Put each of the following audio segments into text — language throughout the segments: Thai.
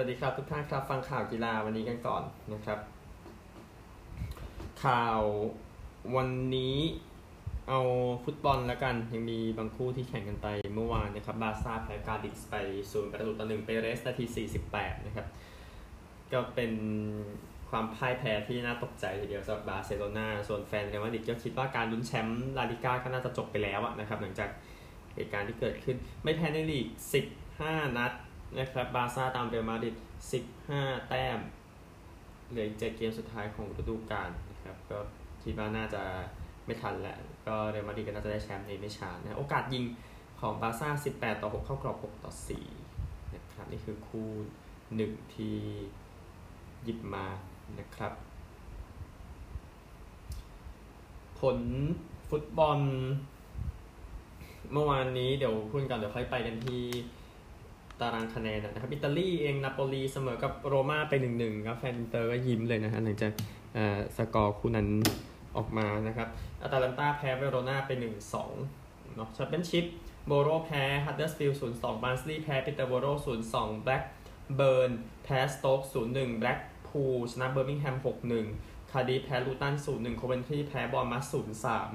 วัสดีครับทุกท่านครับฟังข่าวกีฬาวันนี้กันก่อนนะครับ ข่าววันนี้เอาฟุตบอลแล้วกันยังมีบางคู่ที่แข่งกันไปเมื่อวานนะครับบาซ่าแพ้กาดิซไปศูนย์ประตูต่อหนึ่งเปเรสนาที 48 นะครับ ก็เป็นความพ่ายแพ้ที่น่าตกใจทีเดียวสำหรับบาร์เซโลนาส่วนแฟนเรอัลมาดริดก็คิดว่าการลุ้นแชมป์ลาลิก้าก็น่าจะจบไปแล้วนะครับ หลังจากเหตุการณ์ที่เกิดขึ้นไม่แพ้ในลีก 15 นัด นะครับบาซ่าตามเรอัลมาดริด15 แต้ม เหลืออีกเจ็ดเกมสุดท้ายของฤดูกาลนะครับก็คิดว่าน่าจะไม่ทันแหล้วก็เรอัลมาดริดก็น่าจะได้แชมป์ในไม่ช้านะโอกาสยิงของบาซ่า 18 ต่อ 6 เข้ากรอบ 6 ต่อ4นะครับนี่คือคู่หนึ่งที่หยิบมานะครับ ผลฟุตบอล เมื่อวานนี้เดี๋ยวพูดกันเดี๋ยวค่อยไปกันที่ ตารางคะแนนนะครับอิตาลีเองนาโปลีเสมอกับโรม่าไปหนึ่งหนึ่งครับแฟนอินเตอร์ก็ยิ้มเลยนะฮะหลังจากสกอร์คู่นั้นออกมานะครับอาตาลันตาแพ้เวโรนาไปหนึ่งสองเนาะแชมเปี้ยนชิพโบโรแพ้ฮัตเดอร์สฟิลด์ศูนย์สองบาร์นสลีย์แพ้ปิเตอร์โบโรศูนย์สองแบล็กเบิร์นแพ้สโต๊กศูนย์หนึ่งแบล็กพูลชนะเบอร์มิงแฮมหกหนึ่งคาร์ดิฟแพ้ลูตันศูนย์หนึ่งโคเวนทรีแพ้บอร์นมัธศูนย์สาม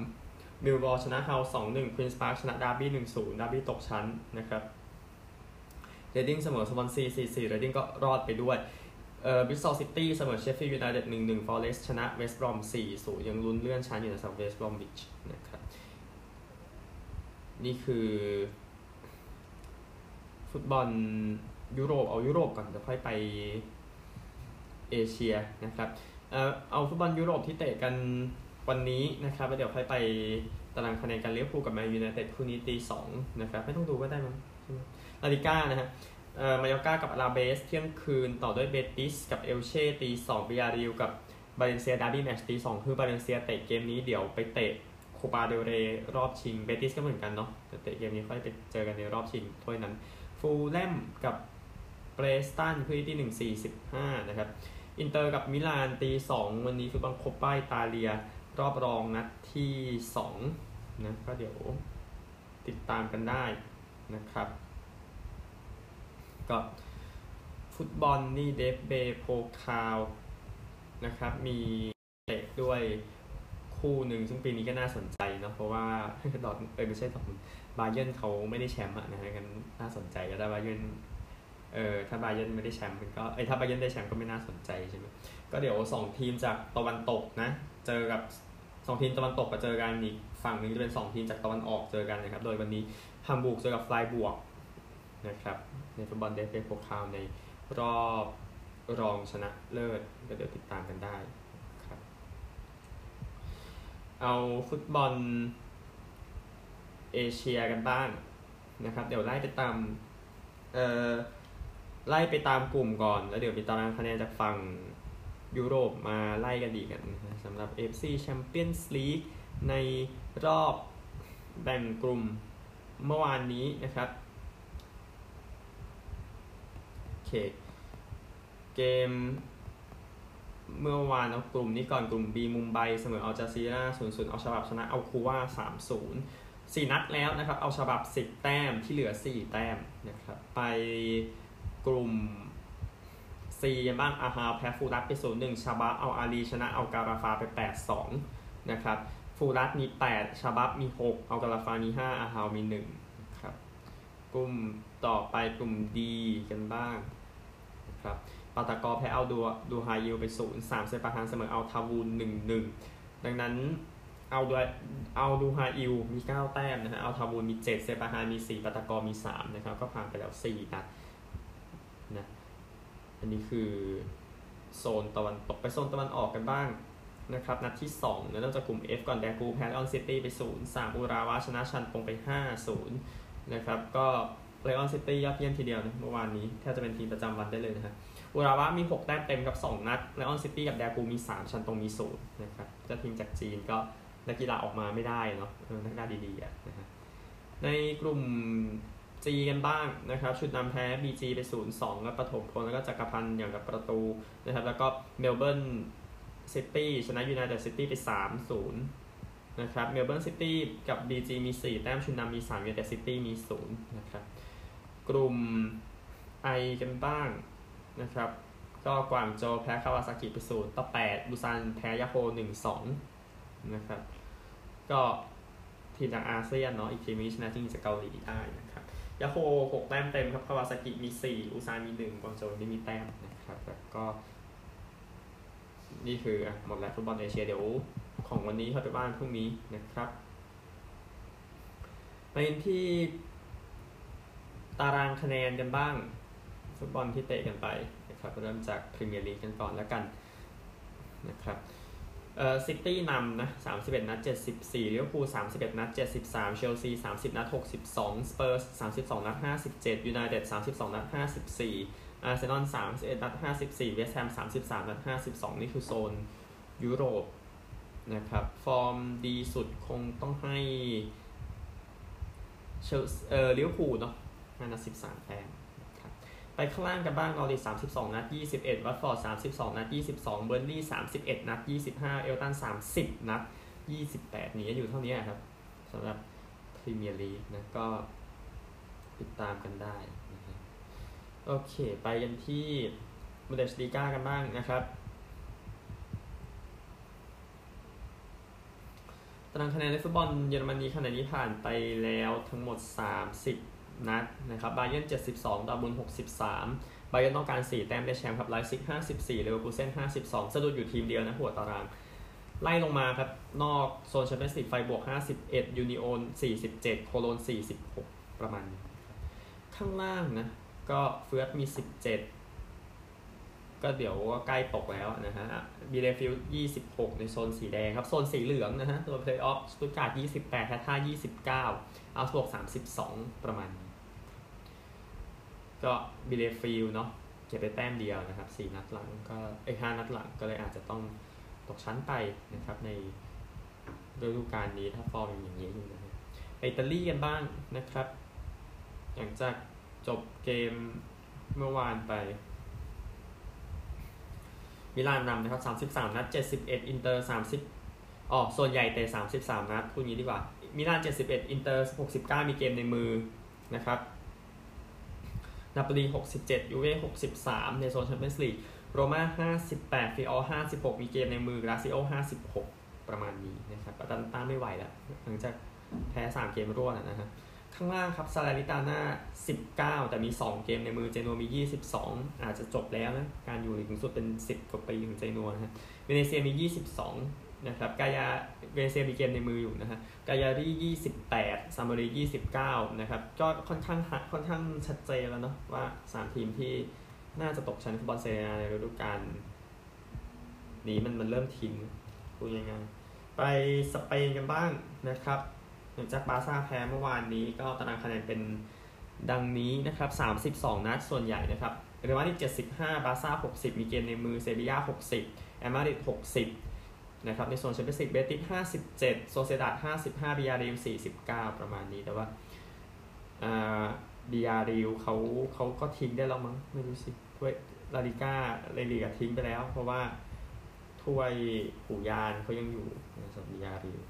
มิลวอลชนะฮัลล์สองหนึ่งควีนส์พาร์คชนะดาร์บี้หนึ่งศูนย์ดาร์บี้ตกชั้นนะครับ เรดดิ้งเสมอสวอนซีสี่สี่เรดดิ้งก็รอดไปด้วยเอ่อบริสตอลซิตี้เสมอเชฟฟิลด์ยูไนเต็ดหนึ่งหนึ่งฟอเรสชนะเวสต์บรอมสี่ศูนย์ยังลุ้นเลื่อนชั้นอยู่ในสำหรับเวสต์บรอมบิชนะครับนี่คือ ฟุตบอลยุโรปเอายุโรปก่อนเดี๋ยวค่อยไปเอเชียนะครับ เอ่อเอาฟุตบอลยุโรปที่เตะกันวันนี้นะครับแล้วเดี๋ยวค่อยไป ตารางคะแนนกันลิเวอร์พูลกับแมนยูไนเต็ดคู่นี้ตีสองนะครับไม่ต้องดูก็ได้มั้งลาลิก้านะฮะเอ่อมายอก้ากับอลาเบสเที่ยงคืนต่อด้วยเบติสกับเอลเช่ตีสองบียาร์เรอัลกับบาเลนเซียดาร์บี้แมชตีสองคือบาเลนเซียเตะเกมนี้เดี๋ยวไปเตะโคปาเดลเรรอบชิงเบติสก็เหมือนกันเนาะแต่เตะเกมนี้ค่อยไปเจอกันในรอบชิงถ้วยนั้น ฟูลแลมกับเปรสตันคู่ที่หนึ่งสี่สิบห้านะครับอินเตอร์กับมิลานตีสองวันนี้ฟุตบอลโคปาอิตาเลียรอบรองนัดที่สอง นะก็เดี๋ยวติดตามกันได้นะครับก็ฟุตบอลนี่เดเอฟเบโพคาลนะครับ มีเตะด้วยคู่หนึ่งซึ่งปีนี้ก็น่าสนใจเนาะเพราะว่าดอทเออไม่ใช่ดอทบาเยนเขาไม่ได้แชมป์อะนะฮะกันน่าสนใจก็ได้บาเยนเออถ้าบาเยนไม่ได้แชมป์ก็เอ้ถ้าบาเยนได้แชมป์ก็ไม่น่าสนใจใช่ไหมก็เดี๋ยวสองทีมจากตะวันตกนะ เจอกับสองทีมตะวันตกก็เจอกันอีก ฝั่งหนึ่งจะเป็นสองทีมจากตะวันออกเจอกันนะครับ โดยวันนี้ฮัมบูร์กเจอกับไฟรบวร์กนะครับในฟุตบอลเดเอฟเบโพคาลในรอบรองชนะเลิศก็เดี๋ยวติดตามกันได้ครับ เอาฟุตบอลเอเชียกันบ้างนะครับ เดี๋ยวไล่ไปตามเอ่อไล่ไปตามกลุ่มก่อน แล้วเดี๋ยวมีตารางคะแนนจากฝั่งยุโรปมาไล่กันดีกันสำหรับ FC Champions League ในรอบแบ่งกลุ่มเมื่อวานนี้นะครับโอเคเกมเมื่อวานเอากลุ่มนี้ก่อนกลุ่ม B มุมไบเสมอเอาจาซีรา0-0เอาฉบับชนะเอาคูว่า3-0 4นัดแล้วนะครับ เอาฉบับ10แต้มที่เหลือ4แต้มนะครับไปกลุ่ม C กันบ้างอาฮาแพ้ฟูรัตไป0-1ชาบับเอาอาลีชนะเอาการาฟาไป8-2นะครับ ฟูรัตมี 8 ชาบับมี6เอาการาฟามี5อาฮาวมี1นะครับ กลุ่มต่อไปกลุ่ม D กันบ้างครับปาตากอแพ้เอาดูดูไฮยิวไป 0 3 เซปาฮานเสมอเอาทาวูน1 1 ดังนั้นเอาดูเอาดูฮาอิวมี 9 แต้มนะฮะเอาทาวูนมี 7 เซปาฮานมี 4ปาตากอมี 3 นะครับ ก็ผ่านไปแล้ว4นัดนะอันนี้คือโซนตะวันตกไปโซนตะวันออกกันบ้าง นะครับนัดที่2เนี่ยเริ่มจากกลุ่ม F ก่อนแดกูแพ้ไลออนซิตี้ไป 0 3 อุราวาชนะซานตงไป 5 0 นะครับก็ไลออนซิตี้ยอดเยี่ยมทีเดียวนะเมื่อวานนี้แทบจะเป็นทีมประจำวันได้เลยนะฮะอุราวะมี 6 แต้มเต็มกับ 2 นัดไลออนซิตี้กับแดกูมี 3 ซานตงมี 0 นะครับเจ้าทีมจากจีนก็นักกีฬาออกมาไม่ได้เนาะนักกีฬาดีๆอะนะฮะในกลุ่ม G กันบ้างนะครับชุนนัมแพ้ BG ไป 0-2แล้วปฐมพลแล้วก็จักรพันธ์อย่างกับประตูนะครับแล้วก็เมลเบิร์น ซิตี้ชนะยูไนเต็ดซิตี้ไป 3-0 นะครับเมลเบิร์นซิตี้กับ BG มี 4 แต้มชุนนัมมี3ยูไนเต็ดซิตี้มี 0 นะครับ กลุ่ม I กันบ้างนะครับ ก็กวางโจวแพ้คาวาซากิไปศูนย์ต่อแปดอุลซานแพ้ยะโฮร์หนึ่งสองนะครับ ก็ทีมจากอาเซียนเนาะอีกทีมนี้ชนะที่จากเกาหลีได้นะครับยะโฮร์หกแต้มเต็มครับคาวาซากิมีสี่อุลซานมีหนึ่งกวางโจวไม่มีแต้มนะครับแล้วก็ นี่คือหมดแล้วฟุตบอลเอเชียเดี๋ยวของวันนี้เข้าไปบ้านพรุ่งนี้นะครับไปที่ตารางคะแนนกันบ้างฟุตบอลที่เตะกันไปนะครับเริ่มจากพรีเมียร์ลีกกันก่อนแล้วกันนะครับเอ่อซิตี้นำนะ31 นัด 74ลิเวอร์พูล31 นัด 73 เชลซี 30 นัด 62 สเปอร์ส 32 นัด 57ยูไนเต็ด32 นัด 54 อาร์เซนอล31นัด54เวสต์แฮม33นัด52นี่คือโซนยุโรปนะครับ ฟอร์มดีสุดคงต้องให้เชลเอ่อลิเวอร์พูลเนาะ5นัด13แต้มครับไปข้างล่างกันบ้างนอริช32นัด21วัตฟอร์ด32นัด22เบอร์ลี่31นัด25เอลตัน30นัด28นี้อยู่เท่านี้ครับสำหรับพรีเมียร์ลีกนะก็ติดตามกันได้ โอเค ไปกันที่บูเดสลีกากันบ้างนะครับตารางคะแนนในฟุตบอลเยอรมนีขณะนี้ผ่านไปแล้วทั้งหมด 30 นัดนะครับบาเยิร์น72ดอร์ทมุนด์63 บาเยิร์นต้องการ 4 แต้มได้แชมป์ครับไลป์ซิก54เลเวอร์คูเซ่น52 สะดุดอยู่ทีมเดียวนะหัวตาราง ไล่ลงมาครับ นอกโซนแชมเปี้ยนส์ลีกไฟร์บวร์ก 51 ยูนิโอน47 โคโลญจน์46 ประมาณ ข้างล่างนะ ก็เฟือร์ธมี 17 ก็เดี๋ยวใกล้ตกแล้วนะฮะบีเลเฟลด์26ในโซนสีแดงครับ โซนสีเหลืองนะฮะ ตัวเพลย์ออฟสตุ๊ตการ์ท28แฮร์ธ่า29เอาก์สบวร์ก32ประมาณนี้ก็บีเลเฟลด์เนาะเก็บไปแต้มเดียวนะครับ4นัดหลังก็ไอ้5นัดหลังก็เลยอาจจะต้องตกชั้นไปนะครับในฤดูกาลนี้ถ้าฟอร์มอย่างนี้อยู่นะฮะอิตาลีกันบ้างนะครับ หลังจาก จบเกมเมื่อวานไป มิลานนำนะครับ 33 นัด 71 อินเตอร์ 30อ๋อส่วนใหญ่เตะ33 นัดพูดงี้ดีกว่า มิลาน 71 อินเตอร์ 69 มีเกมในมือนะครับนาโปลี67 ยูเว่63 ในโซนแชมเปี้ยนส์ลีกโรม่า58ฟิออ56 มีเกมในมือลาซิโอ56 ประมาณนี้นะครับอตาลันต้าไม่ไหวแล้ว หลังจากแพ้ 3 เกมรวดนะฮะ ข้างล่างครับซาแลร์นิตาน่า19 แต่มี 2 เกมในมือเจนัวมี 22 อาจจะจบแล้วนะ การอยู่ถึงสุดเป็น 10กว่าปีของเจนัวนะฮะเวเนเซียมี 22 นะครับ กายาเวเนเซียมีเกมในมืออยู่นะฮะ กายารี28 ซามพ์โดเรีย29 นะครับ ก็ค่อนข้างค่อนข้างชัดเจนแล้วเนาะว่า 3 ทีมที่น่าจะตกชั้นฟุตบอลเซเรียอาในฤดูกาลนี้มันมันเริ่มทิ้งพูดยังไงไปสเปนกันบ้างนะครับ หลังจากบาร์ซ่าแพ้เมื่อวานนี้ ก็ตารางคะแนนเป็นดังนี้นะครับ 32 นัดส่วนใหญ่นะครับเรอัลมาดริด75 บาร์ซ่า 60 มีเกมในมือ เซบีย่า 60 แอตมาดริด 60 นะครับ ในโซนแชมเปี้ยนส์ลีกเบติส57 โซเซียดาด55บียาร์เรอัล49 ประมาณนี้ แต่ว่าอ่าบียาร์เรอัลเขาเขาก็ทิ้งได้แล้วมั้ง ไม่รู้สิถ้วยลาลิก้าเลลีกทิ้งไปแล้ว เพราะว่าถ้วยหูยาวเขายังอยู่ในสำหรับบียาร์เรอัล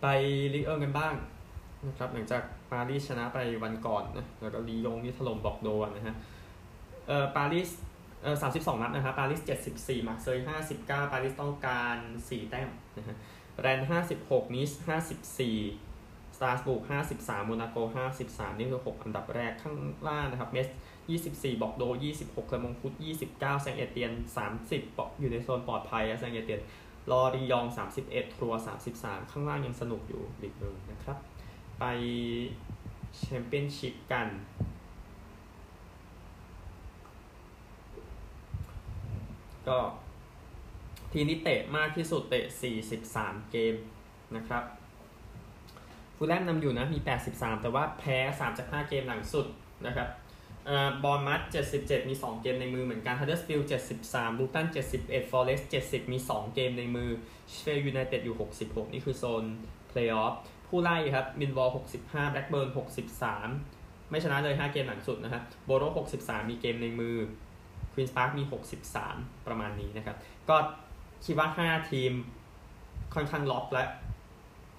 ไปลีกเอิงกันบ้างนะครับหลังจากปารีสชนะไปวันก่อนนะแล้วก็ลียงนี่ถล่มบอร์กโดซ์นะฮะเอ่อปารีสเอ่อสามสิบสองนัดนะครับปารีสเจ็ดสิบสี่มาร์เซย์ห้าสิบเก้าปารีสต้องการสี่แต้มนะฮะแรนห้าสิบหกนิสห้าสิบสี่สตราส์บูร์กห้าสิบสามโมนาโกห้าสิบสามนี่คือหกอันดับแรกข้างล่างนะครับเมสยี่สิบสี่บอร์กโดซ์ยี่สิบหกแกลร์มงต์ฟุตยี่สิบเก้าแซงเอเตียนสามสิบอยู่ในโซนปลอดภัยแซงเอเตียน ลอริยองต์ 31ทรัวส์33 ข้างล่างยังสนุกอยู่ลีกหนึ่งนะครับ ไปแชมเปี้ยนชิพกัน ก็ทีนี้เตะมากที่สุดเตะ 43 เกมนะครับฟูลแลมนำอยู่นะ มี 83 แต่ว่าแพ้ 3 จาก 5 เกมหลังสุดนะครับ บอร์นมัธ77 มี 2 เกมในมือเหมือนกันฮัตเดอร์สฟิลด์73ลูตัน71ฟอเรสต์70 มี 2 เกมในมือเชฟยูไนเต็ดอยู่ 66 นี่คือโซนเพลย์ออฟผู้ไล่ครับมิลล์วอลล์65แบล็กเบิร์น63 ไม่ชนะเลย 5 เกมหลังสุดนะฮะโบโร63 มีเกมในมือควีนส์พาร์คมี 63 ประมาณนี้นะครับ ก็คิดว่า 5 ทีมค่อนข้างล็อกแล้ว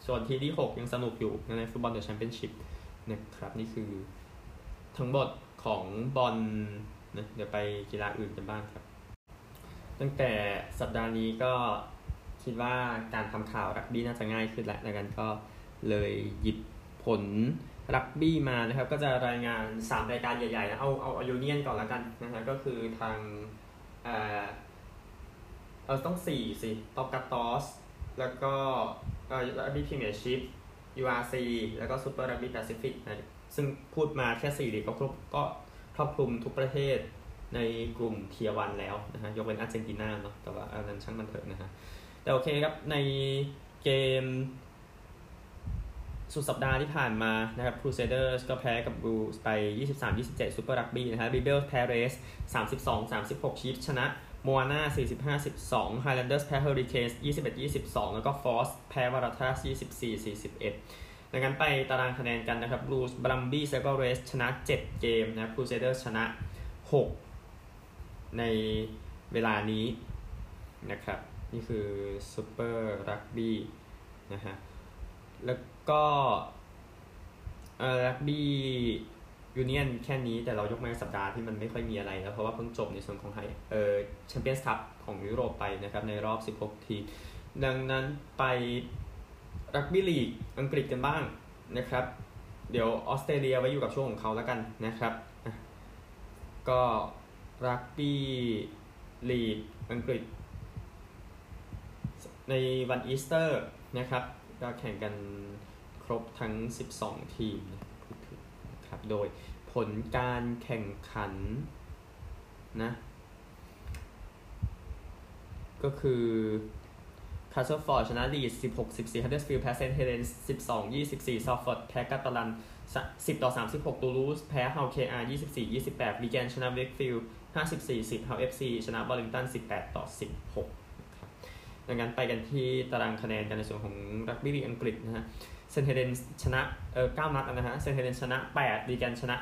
ส่วนทีที่ 6 ยังสนุกอยู่ในฟุตบอลเดอะแชมเปี้ยนชิพนะครับนี่คือทั้งหมด ของบอลนะเดี๋ยวไปกีฬาอื่นกันบ้างครับ ตั้งแต่สัปดาห์นี้ก็คิดว่าการทำข่าวรักบี้น่าจะง่ายขึ้นแล้วดังนั้นก็เลยหยิบผลรักบี้มานะครับ ก็จะรายงาน 3 รายการใหญ่ๆนะเอาเอายูเนียนก่อนแล้วกันนะฮะก็คือทางเอ่อเออท็อป 14 สิท็อปกาตอร์ซ แล้วก็เออรักบี้พรีเมียร์ชิพ URC แล้วก็ซูเปอร์รักบี้แปซิฟิกนะ ซึ่งพูดมาแค่4ลีกก็ครบก็ครอบคลุมทุกประเทศในกลุ่มเทียวันแล้วนะฮะยกเว้นอาร์เจนตินาเนาะแต่ว่าอันนั้นช่างมันเถอะนะฮะแต่โอเคครับในเกมสุดสัปดาห์ที่ผ่านมานะครับ Crusaders ก็แพ้กับ Blues ไป 23-27 Super Rugby นะฮะ Rebels แพ้ Race 32-36 Chiefs ชนะ Moana 45-12 Highlanders แพ้ Hurricanes 21-22 แล้วก็ Force แพ้ Waratahs 24-41 ดังนั้นไปตารางคะแนนกันนะครับ Blues Brumbies แล้วก็ Race ชนะ 7 เกมนะ Crusaders ชนะ 6 ในเวลานี้นะครับ นี่คือ Super Rugby นะฮะ แล้วก็เออรักบี้ยูเนียนแค่นี้แต่เรายกมาสัปดาห์ที่มันไม่ค่อยมีอะไรแล้วเพราะว่าเพิ่งจบในส่วนของไฮเออแชมเปี้ยนส์คัพของยุโรปไปนะครับ ในรอบ 16 ที ดังนั้นไป รักบี้ลีกอังกฤษกันบ้างนะครับ เดี๋ยวออสเตรเลียไว้อยู่กับช่วงของเขาแล้วกันนะครับ ก็รักบี้ลีกอังกฤษ ในวันอีสเตอร์นะครับ ก็แข่งกันครบทั้ง 12 ทีมนะครับ โดยผลการแข่งขันนะ ก็คือ Castleford ชนะลีดส์16-14 Huddersfield แพ้เซนต์เฮเลนส์12-24 Salford แพ้กาตาลัน 10 ต่อ 36 ตูลูสแพ้ฮัลล์เคอาร์24-28วีแกนชนะเวกฟิลด์54-10ฮัลล์เอฟซีชนะวอร์ริงตัน 18 ต่อ 16ดังนั้นไปกันที่ตารางคะแนนกันในส่วนของรักบี้ลีกอังกฤษนะฮะ เซนต์เฮเลนส์ชนะเออ9นัดนะฮะ เซนต์เฮเลนส์ชนะ8วีแกนชนะ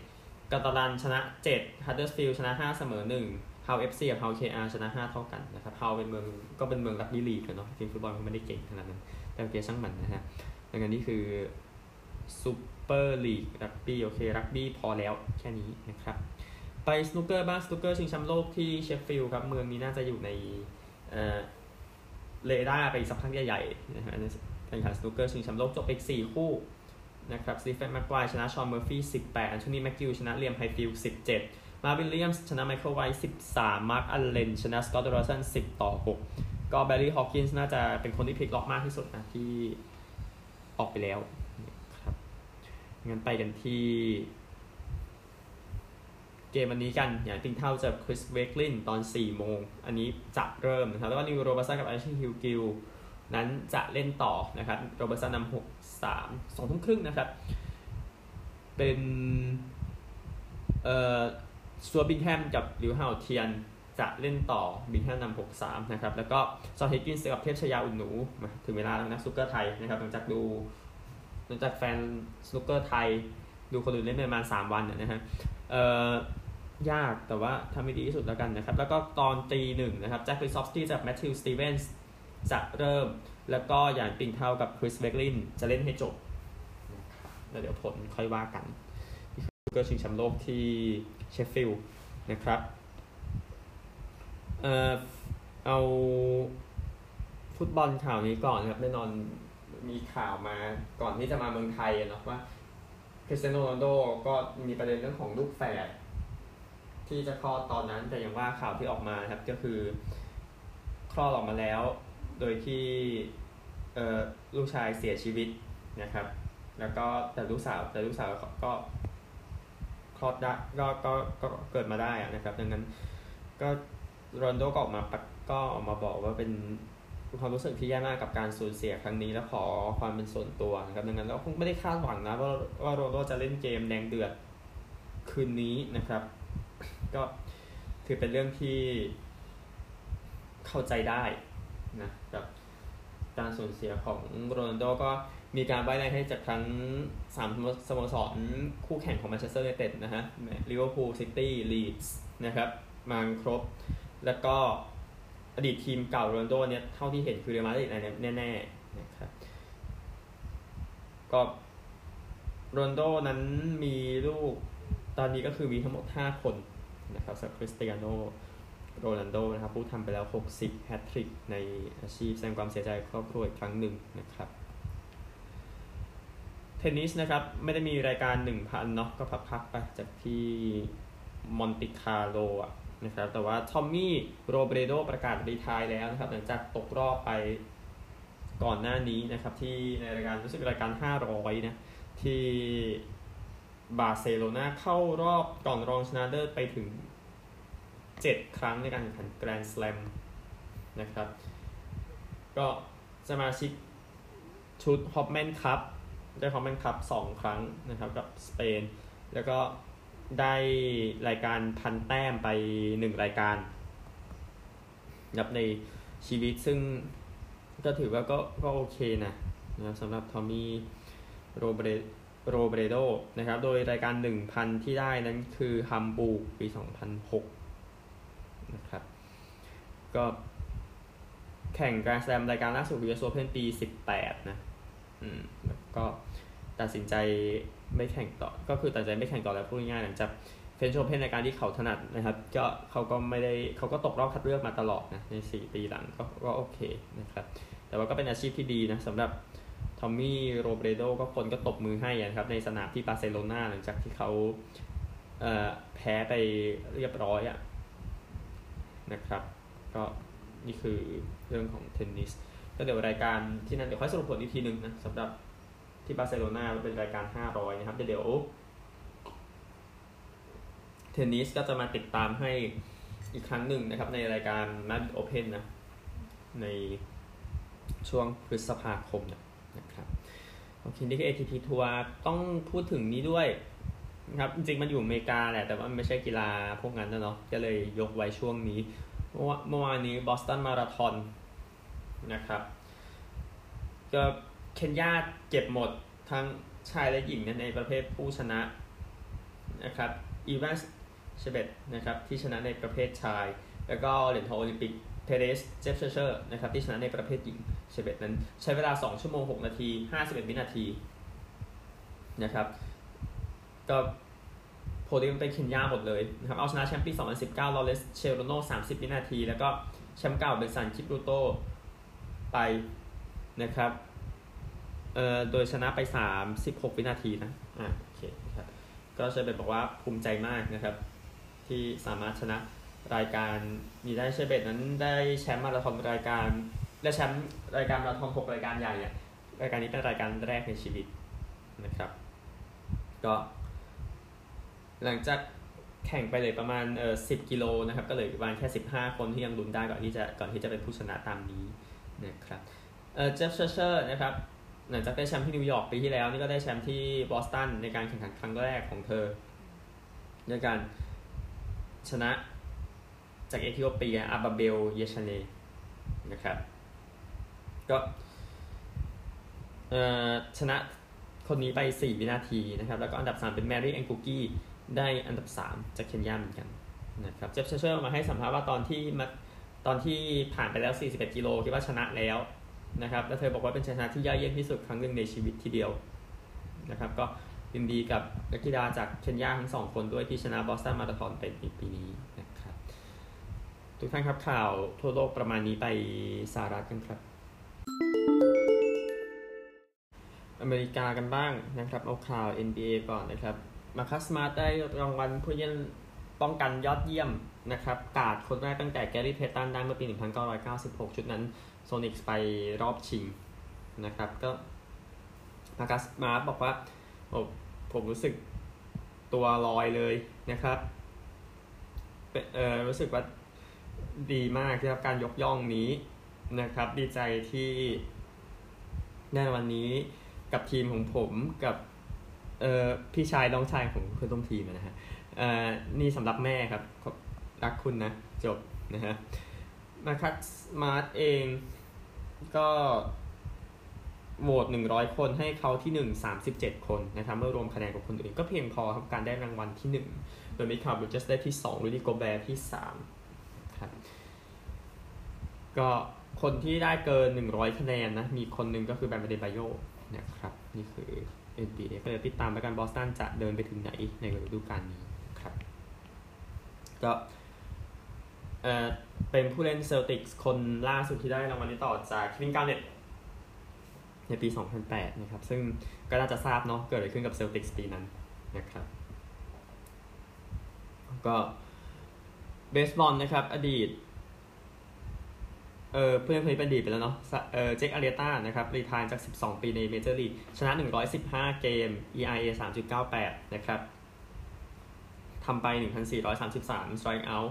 7กาตาลันชนะ 7ฮัดเดอร์สฟิลด์ชนะ 5 เสมอ 1 ฮัลล์เอฟซีกับฮัลล์เคอาร์ชนะ5เท่ากันนะครับฮัลล์เป็นเมืองก็เป็นเมืองรักบี้ลีกเนาะทีมฟุตบอลเขาไม่ได้เก่งขนาดนั้น แต่โอเคช่างมันนะฮะดังนั้นนี่คือซูเปอร์ลีกรักบี้โอเครักบี้พอแล้วแค่นี้นะครับไปสนุกเกอร์บ้างสนุกเกอร์ชิงแชมป์โลกที่เชฟฟิลด์ครับเมืองนี้น่าจะอยู่ในเอ่อเรดาร์ไปสักพักใหญ่ๆนะฮะการแข่งขันสนุกเกอร์ชิงแชมป์โลกจบไปสี่คู่นะครับสตีเฟนแม็กไกวร์ชนะชอนเมอร์ฟี่18แอนโทนีแม็กกิลล์ชนะเลียมไฮฟิลด์17 มาร์ควิลเลียมส์ชนะไมเคิลไวท์13 มาร์คอัลเลนชนะสกอตต์โดนัลด์สัน10 ต่อ 6 ก็แบร์รี่ฮอว์กินส์น่าจะเป็นคนที่พลิกล็อกมากที่สุดนะที่ออกไปแล้วครับงั้นไปกันที่เกมวันนี้กัน หยานปิงเทากับคริสเวกลินตอน 4 โมง อันนี้จะเริ่มนะครับ แล้วก็นีลโรเบิร์ตสันกับแอชลีย์ฮิวกิลล์นั้นจะเล่นต่อนะครับ โรเบิร์ตสันนำหกสามสองทุ่มครึ่งนะครับ เป็น เอ่อ สจวร์ตบิงแฮมกับลิวเฮาเทียนจะเล่นต่อบิงแฮมนำหกสามนะครับแล้วก็จอห์นฮิกกินส์กับเทพไชยาอุ่นหนูมาถึงเวลาแล้วนะสนุกเกอร์ไทยนะครับหลังจากดูหลังจากแฟนสนุกเกอร์ไทย ดูคนอื่นเล่นประมาณสามวันนะฮะเอ่อยากแต่ว่าทำให้ดีที่สุดแล้วกันนะครับ แล้วก็ตอนตีหนึ่งนะครับแจ็คลิซอฟสกี้กับแมทธิวสตีเวนส์จะเริ่ม แล้วก็อย่างปิงเท่ากับคริสเบกลินจะเล่นให้จบแล้วเดี๋ยวผลค่อยว่ากันนี่คือก็ชิงแชมป์โลกที่ เชฟฟิลด์นะครับเอ่อเอาฟุตบอลข่าวนี้ก่อนนะครับแน่นอนมีข่าวมาก่อนที่จะมาเมืองไทยเนาะว่าคริสเตียโนโรนัลโดก็มีประเด็นเรื่องของลูกแฝดที่จะคลอดตอนนั้นแต่อย่างว่าข่าวที่ออกมาครับก็คือคลอดออกมาแล้ว โดยที่เอ่อลูกชายเสียชีวิตนะครับ แล้วก็แต่ลูกสาวแต่ลูกสาวก็ ลอดได้ก็ก็ก็เกิดมาได้นะครับ ดังนั้นก็โรนโดก็ออกมาก็ออกมาบอกว่าเป็นความรู้สึกที่แย่มากกับการสูญเสียครั้งนี้และขอความเป็นส่วนตัวนะครับดังนั้นเราคงไม่ได้คาดหวังนะว่าว่าโรนโดจะเล่นเกมแดงเดือดคืนนี้นะครับ ก็ถือเป็นเรื่องที่เข้าใจได้นะกับการสูญเสียของโรนโดก็ มีการไว้อะไรให้จากทั้งสามสโมสรคู่แข่งของแมนเชสเตอร์ยูไนเต็ดนะฮะลิเวอร์พูลซิตี้ลีดส์นะครับมาครบ แล้วก็อดีตทีมเก่าโรนัลโดเนี่ยเท่าที่เห็นคือเรอัลมาดริดแน่ๆนะครับก็โรนัลโดนั้นมีลูกตอนนี้ก็คือมีทั้งหมด 5 คนนะครับสำหรับคริสเตียโนโรนัลโดนะครับผู้ทำไปแล้ว 60 แฮตทริกในอาชีพแสดงความเสียใจครอบครัวอีกครั้งหนึ่งนะครับ เทนนิสนะครับไม่ได้มีรายการ 1,000เนาะก็พักๆไปจากที่มอนติคาร์โลนะครับแต่ว่าทอมมี่โรเบรโดประกาศ retire แล้วนะครับหลังจากตกรอบไปก่อนหน้านี้นะครับที่ในรายการรู้สึกรายการ 500นะที่บาร์เซโลนาเข้ารอบก่อนรองชนะเลิศไปถึง 7 ครั้งในการแข่งขันแกรนด์สแลมนะครับก็สมาชิกชุดฮอปแมนคัพ ได้ฮอปแมนคัพสองครั้งนะครับกับสเปน แล้วก็ได้รายการพันแต้มไปหนึ่งรายการนับในชีวิตซึ่งก็ถือว่าก็ก็โอเคนะนะสำหรับทอมมี่โรเบรโรเบรโดนะครับ โดยรายการ 1,000 ที่ได้นั้นคือฮัมบูร์กปี 2006 นะครับ ก็แข่งการแซมรายการล่าสุดคือโซเพนปี 18 นะ อืม แล้วก็ ตัดสินใจไม่แข่งต่อ ก็คือตัดใจไม่แข่งต่อแล้วพูดง่ายๆหลังจากเฟนโชเพนรายการที่เขาถนัดนะครับ ก็เขาก็ไม่ได้เขาก็ตกรอบคัดเลือกมาตลอดนะใน 4 ปีหลังก็ก็โอเคนะครับ แต่ว่าก็เป็นอาชีพที่ดีนะสำหรับทอมมี่โรเบรโดก็คนก็ตบมือให้นะครับในสนามที่บาร์เซโลนาหลังจากที่เขาแพ้ไปเรียบร้อยอะนะครับ ก็นี่คือเรื่องของเทนนิสก็เดี๋ยวรายการที่นั่นเดี๋ยวค่อยสรุปผลอีกทีหนึ่งนะสำหรับ ที่บาร์เซโลนาเป็นรายการ 500 นะครับเดี๋ยวเทนนิสก็จะมาติดตามให้อีกครั้งหนึ่งนะครับในรายการมาดริดโอเพนนะในช่วงพฤษภาคมนะครับโอเคนี่คือ ATP ทัวร์ต้องพูดถึงนี้ด้วยนะครับจริงๆมันอยู่อเมริกาแหละ แต่ว่ามันไม่ใช่กีฬาพวกนั้นนะเนาะก็เลยยกไว้ช่วงนี้ เมื่อวานนี้บอสตันมาราธอนนะครับก็ เคนยาเก็บหมดทั้งชายและหญิงในประเภทผู้ชนะนะครับอีแวนส์เชเบตนะครับที่ชนะในประเภทชาย แล้วก็เหรียญทองโอลิมปิกเปเรสเจปเชียร์เชียร์นะครับที่ชนะในประเภทหญิงเชเบตนั้นใช้เวลา 2 ชั่วโมง 6 นาที 51 วินาทีนะครับก็โพเดียมเป็นเคนยาหมดเลยนะครับเอาชนะแชมป์ปี 2019 ลอเรสเชลโรโน 30 วินาที แล้วก็แชมป์เก่าเป็นซันคิปรูโตไปนะครับ เอ่อโดยชนะไป 36 วินาทีนะอ่าโอเคครับก็เชเบตบอกว่าภูมิใจมากนะครับ ที่สามารถชนะรายการมีได้เชเบตนั้นได้แชมป์มาราธอนรายการและแชมป์รายการมาราธอน6รายการใหญ่เนี่ยรายการนี้เป็นรายการแรกในชีวิตนะครับ ก็ หลังจากแข่งไปเลยประมาณเอ่อสิกิโลนะครับ ก็เลยประมาณแค่ 15 คนที่ยังลุ้นได้ก่อนที่จะก่อนที่จะเป็นผู้ชนะตามนี้นะครับเอ่อเจปเชียร์เชียร์นะครับ หลังจากได้แชมป์ที่นิวยอร์กปีที่แล้ว นี่ก็ได้แชมป์ที่บอสตันในการแข่งขันครั้งแรกของเธอในการชนะจากเอธิโอเปียอาบาเบลเยชเนนะครับ ก็ชนะคนนี้ไป 4 วินาทีนะครับ แล้วก็อันดับ 3 เป็นแมรี่แองกุกี้ได้อันดับ 3 จากเคนยาเหมือนกันนะครับเจปเชียร์เชียร์มาให้สัมภาษณ์ว่าตอนที่มาตอนที่ผ่านไปแล้ว 41 กิโลคิดว่าชนะแล้ว นะครับแล้วเธอบอกว่าเป็นชนะที่ยากเย็นที่สุดครั้งหนึ่งในชีวิตทีเดียวนะครับก็ยินดีกับนักกีฬาจากเคนยาทั้งสองคนด้วยที่ชนะบอสตันมาราธอนไปในปีนี้นะครับทุกท่านครับข่าวทั่วโลกประมาณนี้ไปสหรัฐกันครับ อเมริกากันบ้างนะครับเอาข่าว NBA ก่อนนะครับมาคัสมาได้รางวัลผู้เล่นป้องกันยอดเยี่ยม นะครับกาดคนแรกตั้งแต่แกรี่เพตันได้เมื่อปี 1996 ชุดนั้นโซนิกไปรอบชิงนะครับก็มาคัสมาบอกว่าผมรู้สึกตัวลอยเลยนะครับเออรู้สึกว่าดีมากที่รับการยกย่องนี้นะครับ ดีใจที่ได้วันนี้กับทีมของผมกับเออพี่ชายน้องชายของเพื่อนร่วมทีมนะฮะเออนี่สำหรับแม่ครับ รักคุณนะ จบนะฮะมาร์คัสสมาร์ทเองก็โหวต100 คนให้เขาที่ 1 37 คนนะครับเมื่อรวมคะแนนกับคนอื่น ก็เพียงพอครับการได้รางวัลที่ 1 โดยมิคาลบริดเจสได้ที่2รูดี้โกแบร์ที่3ครับก็คนที่ได้เกิน 100 คะแนนนะ มีคนหนึ่งก็คือแบมเบเดบายโยนะครับ นี่คือ NBA ก็เลยติดตามไปกันบอสตันจะเดินไปถึงไหนในฤดูกาลนี้ครับก็ เอ่อเป็นผู้เล่นเซลติกส์คนล่าสุดที่ได้รางวัลนี้ต่อจากเควินการ์เน็ตในปี 2008 นะครับ ซึ่งก็น่าจะทราบเนาะเกิดอะไรขึ้นกับเซลติกส์ปีนั้นนะครับ ก็เบสบอลนะครับ อดีตเออเพื่อนเคยเป็นอดีตไปแล้วเนาะเออเจคอาร์ริเอตานะครับ retire จาก 12 ปีในเมเจอร์ลีกชนะ 115 เกม ERA 3.98 นะครับทำไป 1,433 strike out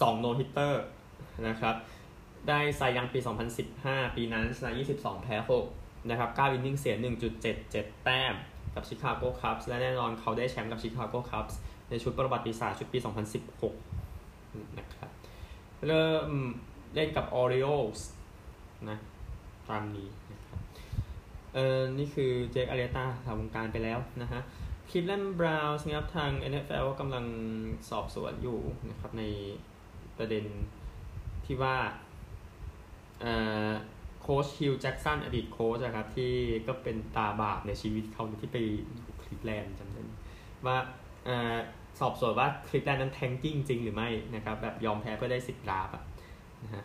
2 no hitter นะครับได้ไซยังปี 2015 ปีนั้นชนะ 22 แพ้ 6 นะครับ9อินนิ่งเสีย 1.77 แต้ม กับชิคาโกคัพส์และแน่นอนเขาได้แชมป์กับชิคาโกคัพส์ในชุดประวัติศาสตร์ชุดปี 2016 นะครับ เริ่มเล่นกับ Orioles นะตามนี้นะครับเออนี่คือเจคอารีตาทำวงการไปแล้วนะฮะคิดแลนบราวส์นะครับทาง NFL กำลังสอบสวนอยู่นะครับใน ประเด็นที่ว่าโค้ชฮิลแจ็กสันอดีตโค้ชนะครับที่ก็เป็นตาบาปในชีวิตเขาที่ไปคลิปแลนด์จำได้ว่าสอบสวนว่าคลิปแลนด์นั้นแทงกิ้งจริงหรือไม่นะครับแบบยอมแพ้เพื่อได้สิทธิ์ดราฟต์อะนะฮะ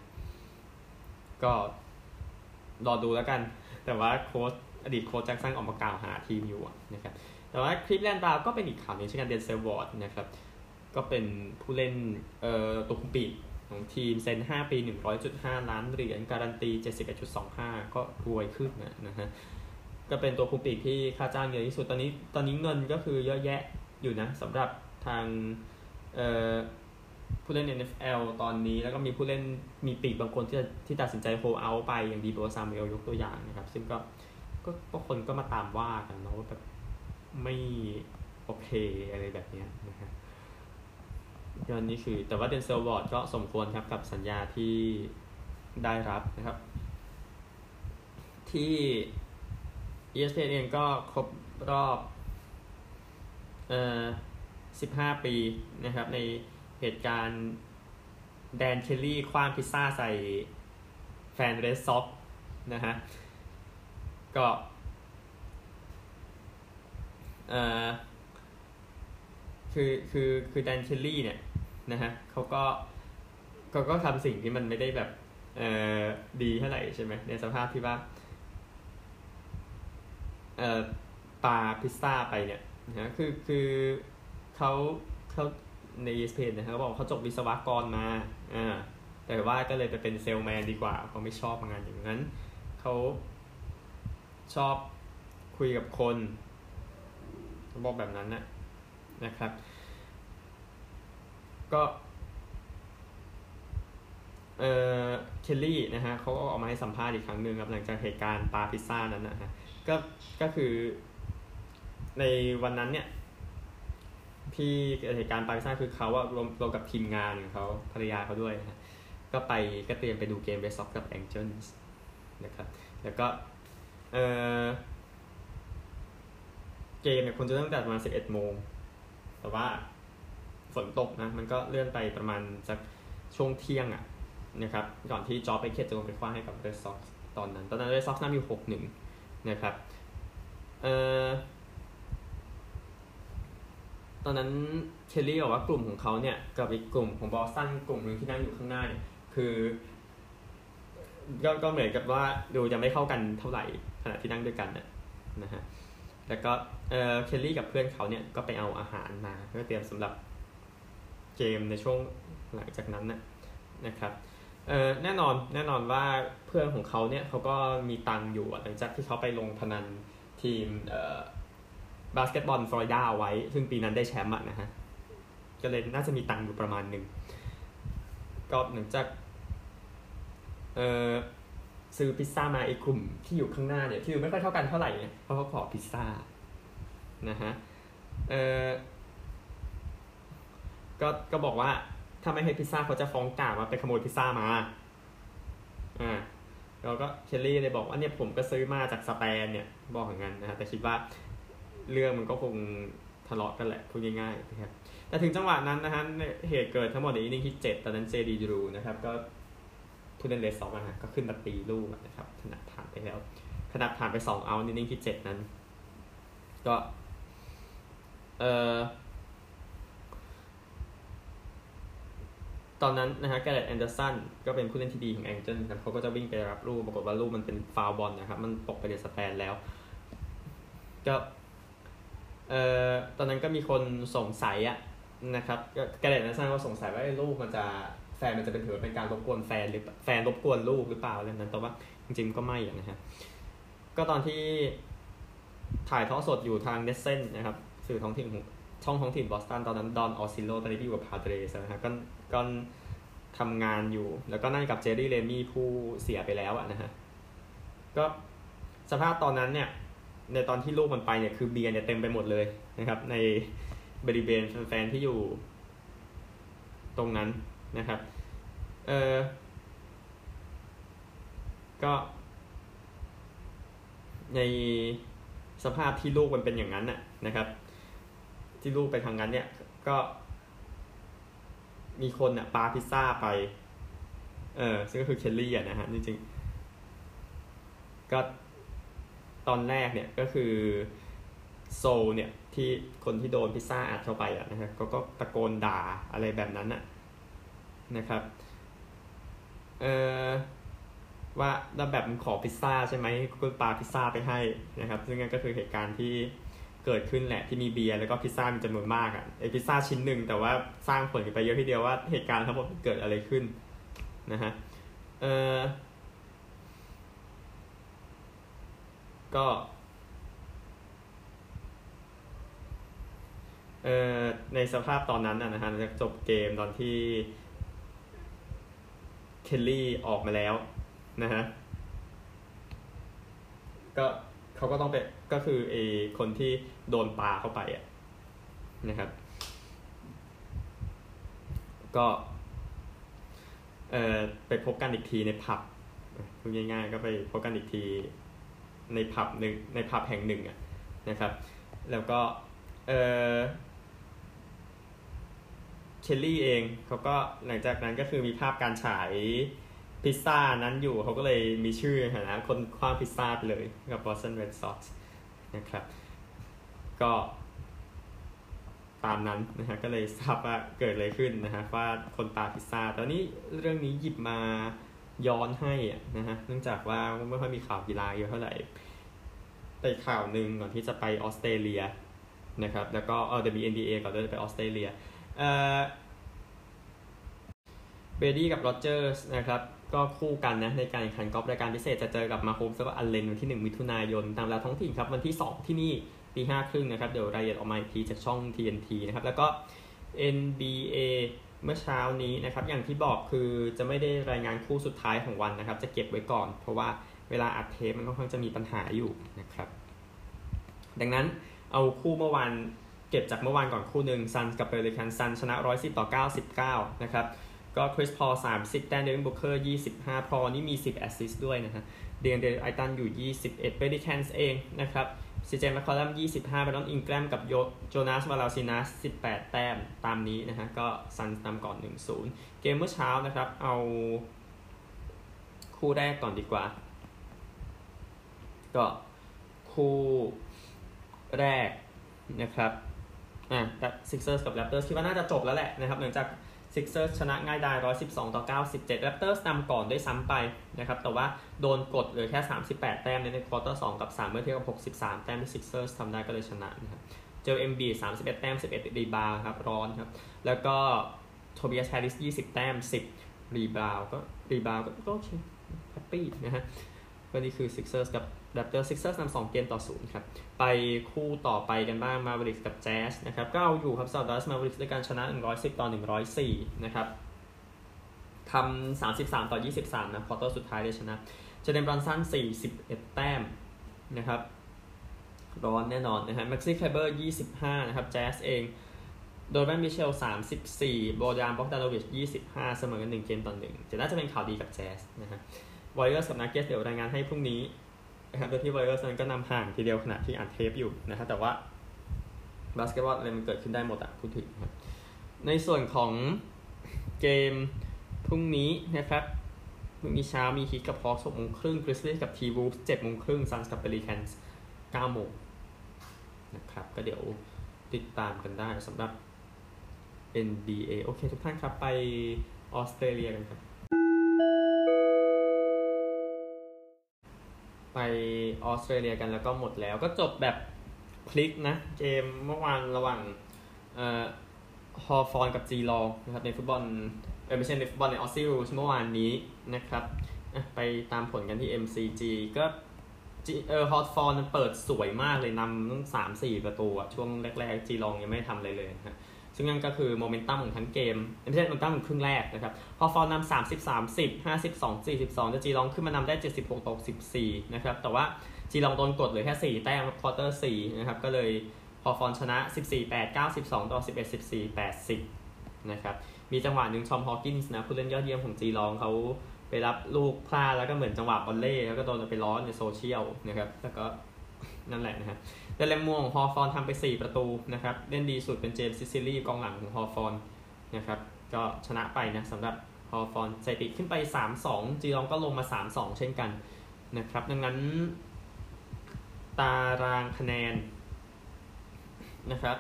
ก็รอดูแล้วกัน แต่ว่าโค้ชอดีตโค้ชแจ็คสันออกมากล่าวหาทีมอยู่นะครับแต่ว่าคลีฟแลนด์บราวน์ก็เป็นอีกข่าวนึงเช่นกันเดนเซลวอร์ดนะครับ ก็เป็นผู้เล่นเอ่อตัวคุมปีกของทีมเซ็น 5 ปี 100.5 ล้านเหรียญการันตี 71.25 ก็รวยขึ้นนะนะฮะก็เป็นตัวคุมปีกที่ค่าจ้างเยอะที่สุดตอนนี้ตอนนี้เงินก็คือเยอะแยะอยู่นะสำหรับทางเอ่อผู้เล่น NFL ตอนนี้แล้วก็มีผู้เล่นมีปีกบางคนที่ที่ตัดสินใจโฮเอาไปอย่างดีโบซามเอลยกตัวอย่างนะครับ ซึ่งก็ก็คนก็มาตามว่ากันเนาะว่าแบบไม่โอเคอะไรแบบนี้นะฮะ ยอนนี้คือ แต่ว่าเดนเซลวอร์ดก็สมควรครับกับสัญญาที่ได้รับนะครับ ที่ ESPN เองก็ครบรอบเอ่อ15 ปีนะครับ ในเหตุการณ์แดนเคลลี่คว้างพิซซ่าใส่แฟนเรสซ็อกนะฮะ ก็เอ่อคือคือคือแดนเคลลี่เนี่ย นะฮะเขาก็เขาก็ทำสิ่งที่มันไม่ได้แบบเอ่อดีเท่าไหร่ใช่ไหมในสภาพที่ว่าเอ่อปาพิซซ่าไปเนี่ยนะคือคือเขาเขาใน ESPN นะฮะเขาบอกเขาจบวิศวกรมาอ่าแต่ว่าก็เลยไปเป็นเซลแมนดีกว่าเขาไม่ชอบงานอย่างนั้นเขาชอบคุยกับคนบอกแบบนั้นนะนะครับ ก็เออเคลลี่นะฮะเขาก็ออกมาให้สัมภาษณ์อีกครั้งหนึ่งครับหลังจากเหตุการณ์ปาพิซซ่านั้นนะฮะก็ก็คือในวันนั้นเนี่ยที่เหตุการณ์ปาพิซซ่าคือเขาว่ารวมรวมกับทีมงานของเขาภรรยาเขาด้วยนะก็ไปก็เตรียมไปดูเกมเรสซ็อกกับแองเจิลส์นะครับแล้วก็เออเกมเนี่ยคนจะเริ่มแต่ประมาณสิบเอ็ดโมงแต่ว่า นตกนะมันก็เลื่อนไปประมาณจากช่วงเที่ยงอะ่ะนะครับก่อนที่จอไปเคสจะลงไปคว้าให้กับเรดซ็อกตอนนั้น ตอนนั้นเรดซ็อกน่ามีหกหนึ่งนะครับเอ่อตอนนั้นเคลลี่บอกว่ากลุ่มของเขาเนี่ยกับอีกกลุ่มของบอสตันกลุ่มหนึ่งที่นั่งอยู่ข้างหน้าเนี่ยคือก็ก็เหมือนกับว่าดูจะไม่เข้ากันเท่าไหร่ขณะที่นั่งด้วยกันนะนะฮะแล้วก็เออเคลลี่กับเพื่อนเขาเนี่ยก็ไปเอาอาหารมาเพื่อเตรียมสำหรับ เกมในช่วงหลังจากนั้นนะนะครับเออแน่นอนแน่นอนว่าเพื่อนของเขาเนี่ยเขาก็มีตังอยู่หลังจากที่เขาไปลงพนันทีมเอ่อบาสเกตบอลฟลอริดาไว้ ซึ่งปีนั้นได้แชมป์นะฮะก็เลยน่าจะมีตังอยู่ประมาณหนึ่งก็หลังจากเออซื้อพิซซ่ามาไอ้กลุ่มที่อยู่ข้างหน้าเนี่ยที่อยู่ไม่ค่อยเท่ากันเท่าไหร่เนี่ยเพราะเขาขอพิซซ่านะฮะเออ ก็ก็บอกว่าถ้าไม่ให้พิซซ่าเขาจะฟ้องกล่าวว่าไปขโมยพิซซ่ามาอ่าเราก็เคลลี่เลยบอกว่าเนี่ยผมก็ซื้อมาจากสเปนเนี่ยบอกอย่างนั้นนะฮะแต่คิดว่าเรื่องมันก็คงทะเลาะกันแหละพูดง่ายๆนะครับแต่ถึงจังหวะนั้นนะฮะเหตุเกิดทั้งหมดใน inning ที่เจ็ดตอนนั้น JD Drew นะครับ ก็ผู้เล่นเลสซอกนะฮะก็ขึ้นมาตีลูกนะครับถนัดผ่านไปแล้วขนาดผ่านไป 2 out inning ที่ 7 นั้น ก็ เอ่อ ตอนนั้นนะฮะ Garret Anderson ก็เป็นผู้เล่นที่ดีของ Angels ครับเขาก็จะวิ่งไปรับลูกปรากฏว่าลูกมันเป็น foul ball นะครับ มันตกไปใน stand แล้ว ก็เอ่อตอนนั้นก็มีคนสงสัยอะนะครับ Garret Anderson ก็สงสัยว่าลูกมันจะแฟนมันจะเป็นถือเป็นการรบกวนแฟนหรือแฟนรบกวนลูกหรือเปล่าอะไรนั้นแต่ว่าจริงๆก็ไม่นะฮะก็ตอนที่ถ่ายทอดสดอยู่ทาง NESN นะครับสื่อท้องถิ่นช่องท้องถิ่นบอสตันตอนนั้น Don Orsillo ตอนนี้อยู่กับ Padres นะฮะก็ ก็ทำงานอยู่ แล้วก็นั่งกับ Jerry Remy ผู้เสียไปแล้วอะนะฮะ ก็สภาพตอนนั้นเนี่ย ในตอนที่ลูกมันไปเนี่ยคือเบียร์เนี่ยเต็มไปหมดเลยนะครับ ในบริเวณแฟนๆที่อยู่ ตรงนั้นนะครับ เออก็ในสภาพที่ลูกมันเป็นอย่างนั้นน่ะนะครับ ที่ลูกไปทางนั้นเนี่ยก็ มีคนอะปาพิซซ่าไป เออซึ่งก็คือเคลลี่อะนะฮะจริงๆก็ตอนแรกเนี่ยก็คือโซเนี่ยที่คนที่โดนพิซซ่าอัดเข้าไปอะนะฮะก็ก็ตะโกนด่าอะไรแบบนั้นอะนะครับเออว่าแล้วแบบมันขอพิซซ่าใช่ไหมก็ปาพิซซ่าไปให้นะครับ ซึ่งนั่นก็คือเหตุการณ์ที่ เกิดขึ้นแหละที่มีเบียร์แล้วก็พิซซ่ามีจำนวนมากอะไอพิซซ่าชิ้นหนึ่งแต่ว่าสร้างผลไปเยอะทีเดียวว่าเหตุการณ์ทั้งหมดเกิดอะไรขึ้นนะฮะเออก็เออในสภาพตอนนั้นนะฮะจบเกมตอนที่เคลลี่ออกมาแล้วนะฮะก็ เขาก็ต้องเป็นก็คือไอคนที่โดนปาเข้าไปอะนะครับ ก็เอ่อไปพบกันอีกทีในผับพูดง่ายๆก็ไปพบกันอีกทีในผับหนึ่งในผับแห่งหนึ่งอะนะครับ แล้วก็เออเคลลี่เองเขาก็หลังจากนั้นก็คือมีภาพการฉาย พิซซ่านั้นอยู่เขาก็เลยมีชื่อนะคนคว้างพิซซ่าไปเลยกับ Boston Red Sox นะครับ ก็ตามนั้นนะฮะก็เลยทราบว่าเกิดอะไรขึ้นนะฮะว่าคนปาพิซซ่าตอนนี้เรื่องนี้หยิบมาย้อนให้นะฮะเนื่องจากว่าไม่ค่อยมีข่าวกีฬาเยอะเท่าไหร่ไปข่าวหนึ่งก่อนที่จะไปออสเตรเลียนะครับแล้วก็เออ WNBA ก่อนที่จะไปออสเตรเลียเอ่อ Brady กับ Rodgers นะครับ ก็คู่กันนะในการแข่งขันกอล์ฟรายการพิเศษจะเจอกับ Mahomes แล้วก็ Allen วันที่ 1 มิถุนายน ตามเวลาท้องถิ่นครับ วันที่ 2 ที่นี่ตีห้าครึ่งนะครับ เดี๋ยวรายละเอียดออกมาอีกทีจากช่อง TNT นะครับ แล้วก็ NBA เมื่อเช้านี้นะครับ อย่างที่บอกคือจะไม่ได้รายงานคู่สุดท้ายของวันนะครับ จะเก็บไว้ก่อน เพราะว่าเวลาอัดเทปมันค่อนข้างจะมีปัญหาอยู่นะครับ ดังนั้นเอาคู่เมื่อวานเก็บจากเมื่อวานก่อนคู่หนึ่ง Suns กับ Pelicans Suns ชนะ110ต่อ99นะครับ ก็ Chris Paul 30แต้ม Devin Booker 25พอลนี่มี10 assist ด้วยนะฮะ Deandre Ayton อยู่21 Pelicans เองนะครับ CJ McCollum 25 Brandon Ingram กับ Jonas Valanciunas 18แต้มตามนี้นะฮะก็ Suns นำก่อน1-0เกมเมื่อเช้านะครับเอาคู่แรกก่อนดีกว่า ก็คู่แรกนะครับอะ Sixers กับ Raptors คิดว่าน่าจะจบแล้วแหละนะครับหลังจาก Sixers ชนะง่ายดาย112 ต่อ 97 Raptors นำก่อนด้วยซ้ำไปนะครับ แต่ว่าโดนกดเหลือแค่ 38 แต้มในควอเตอร์ 2 กับ 3 เมื่อเทียบกับ 63 แต้มที่ Sixers ทำได้ก็เลยชนะนะครับ เจอ MB 31 แต้ม 11 rebound ครับ ร้อนครับ แล้วก็ Tobias Harris 20 แต้ม 10 rebound ก็ rebound ก็โอเค happy นะฮะก็นี่คือ Sixers กับ ดับเบิล Sixers นำสองเกมต่อศูนย์ครับ ไปคู่ต่อไปกันบ้าง Mavericks กับแจ๊สนะครับ ก็เอาอยู่ครับ Dallas Mavericks ด้วยการชนะ 110 ต่อ 104 นะครับทำ33 ต่อ 23 นะควอเตอร์สุดท้ายได้ชนะ Jalen Brunson 41 แต้มนะครับ ร้อนแน่นอนนะฮะ Maxi Kleber 25 นะครับ แจ๊สเอง Donovan Mitchell 34 Bojan Bogdanovic 25 เสมอกัน1เกมต่อ1จะน่าจะเป็นข่าวดีกับแจ๊สนะฮะWarriors กับ Nuggets เดี๋ยวรายงานให้พรุ่งนี้ นะครับโดยที่ Warriors นั้นก็นำห่างทีเดียวขณะที่อัดเทปอยู่นะครับแต่ว่าบาสเกตบอลอะไรมันเกิดขึ้นได้หมดอะพูดถึงครับในส่วนของเกมพรุ่งนี้นะครับพรุ่งนี้เช้ามี Heat กับ Hawks หกโมงครึ่ง Grizzlies กับ T-Wolves เจ็ดโมงครึ่ง Suns กับ Pelicans เก้าโมงนะครับก็เดี๋ยวติดตามกันได้สำหรับ NBA โอเค ทุกท่านครับไปออสเตรเลียกันครับ ไปออสเตรเลียกันแล้วก็หมดแล้ว ก็จบแบบพลิกนะ เกมเมื่อวานระหว่างเอ่อ Hawthorn กับ Geelong นะครับในฟุตบอลเออไม่ใช่ในฟุตบอลใน Aussie Rules เมื่อวานนี้นะครับไปตามผลกันที่ MCG ก็จีเออฮอฟอนเปิดสวยมากเลยนำตั้งสามสี่ประตูอะช่วงแรก ๆ Geelong ยังไม่ทำอะไรเลยนะ ซึ่งนั่นก็คือโมเมนตัมของทั้งเกมไม่ใช่โมเมนตัมของครึ่งแรกนะครับ Hawthorn ำสามสิบสามสิบห้าสิบสองสี่สิบสองจะ Geelong ขึ้นมานำได้เจ็ดสิบหกต่อสิบสี่นะครับ แต่ว่า Geelong โดนกดเหลือแค่สี่แต้มควอเตอร์สี่นะครับ ก็เลยพอฟอนชนะสิบสี่แปดเก้าสิบสองต่อสิบเอ็ดสิบสี่แปดสิบนะครับ มีจังหวะหนึ่ง Tom Hawkins นะผู้เล่นยอดเยี่ยมของ Geelong เขาไปรับลูกพลาดแล้วก็เหมือนจังหวะบอลเล่แล้วก็โดนไปล้อในโซเชียลนะครับ แล้วก็ นั่นแหละนะฮะ Dylan Moore ของ Hawthorn ทำไป 4 ประตูนะครับ เล่นดีสุดเป็น James Sicily กองหลังของฮอฟอนนะครับก็ชนะไปนะสำหรับฮอฟอนสถิติขึ้นไป 3-2 Geelong ก็ลงมา 3-2 เช่นกันนะครับ ดังนั้น ตารางคะแนนนะครับ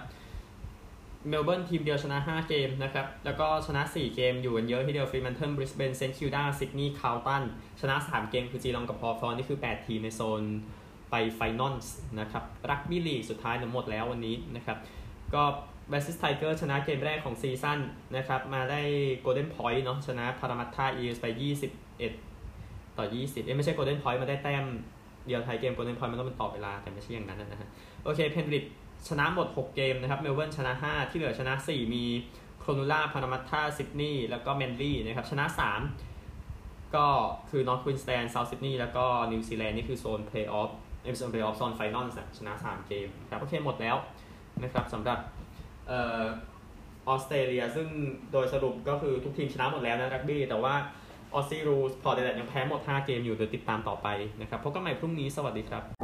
เมลเบิร์นทีมเดียวชนะ 5 เกมนะครับ แล้วก็ชนะ 4 เกมอยู่กันเยอะที่เดียว Fremantle บริสเบน St Kilda ซิดนีย์ Carltonชนะ 3 เกมคือจีลองกับฮอว์ธอร์นนี่คือ 8 ทีมในโซน ไป final นะครับรักบี้ลีกสุดท้ายหมดแล้ววันนี้นะครับก็เวสต์ไทเกอร์สชนะเกมแรกของ season นะครับมาได้ golden point เนาะชนะพารามัตตาอีลส์ไป 21 ต่อ 20 เอ้ไม่ใช่ golden point มาได้แต้มเดียวไทยเกม golden point มันต้องเป็นต่อเวลาแต่ไม่ใช่อย่างนั้นนะฮะโอเคเพนริดชนะหมด 6 เกมนะครับเมลเบิร์นชนะ 5 ที่เหลือชนะ 4 มีโครนูล่าพารามัตตาซิดนีย์แล้วก็แมนลี่นะครับชนะ 3 ก็คือนอร์ทควีนส์แลนด์เซาท์ซิดนีย์แล้วก็นิวซีแลนด์นี่คือโซนเพลย์ออฟ อ็มโซนเพลย์ออฟซน final ชนะ 3 เกมครับโอเคหมดแล้วนะครับสำหรับออออสเตรเลียซึ่งโดยสรุปก็คือทุกทีมชนะหมดแล้วนะรักบี้ แต่ว่า Aussie rules พอร์ตแอดิเลดยังแพ้หมด 5 เกมอยู่เดี๋ยวติดตามต่อไปนะครับพบกันใหม่พรุ่งนี้สวัสดีครับ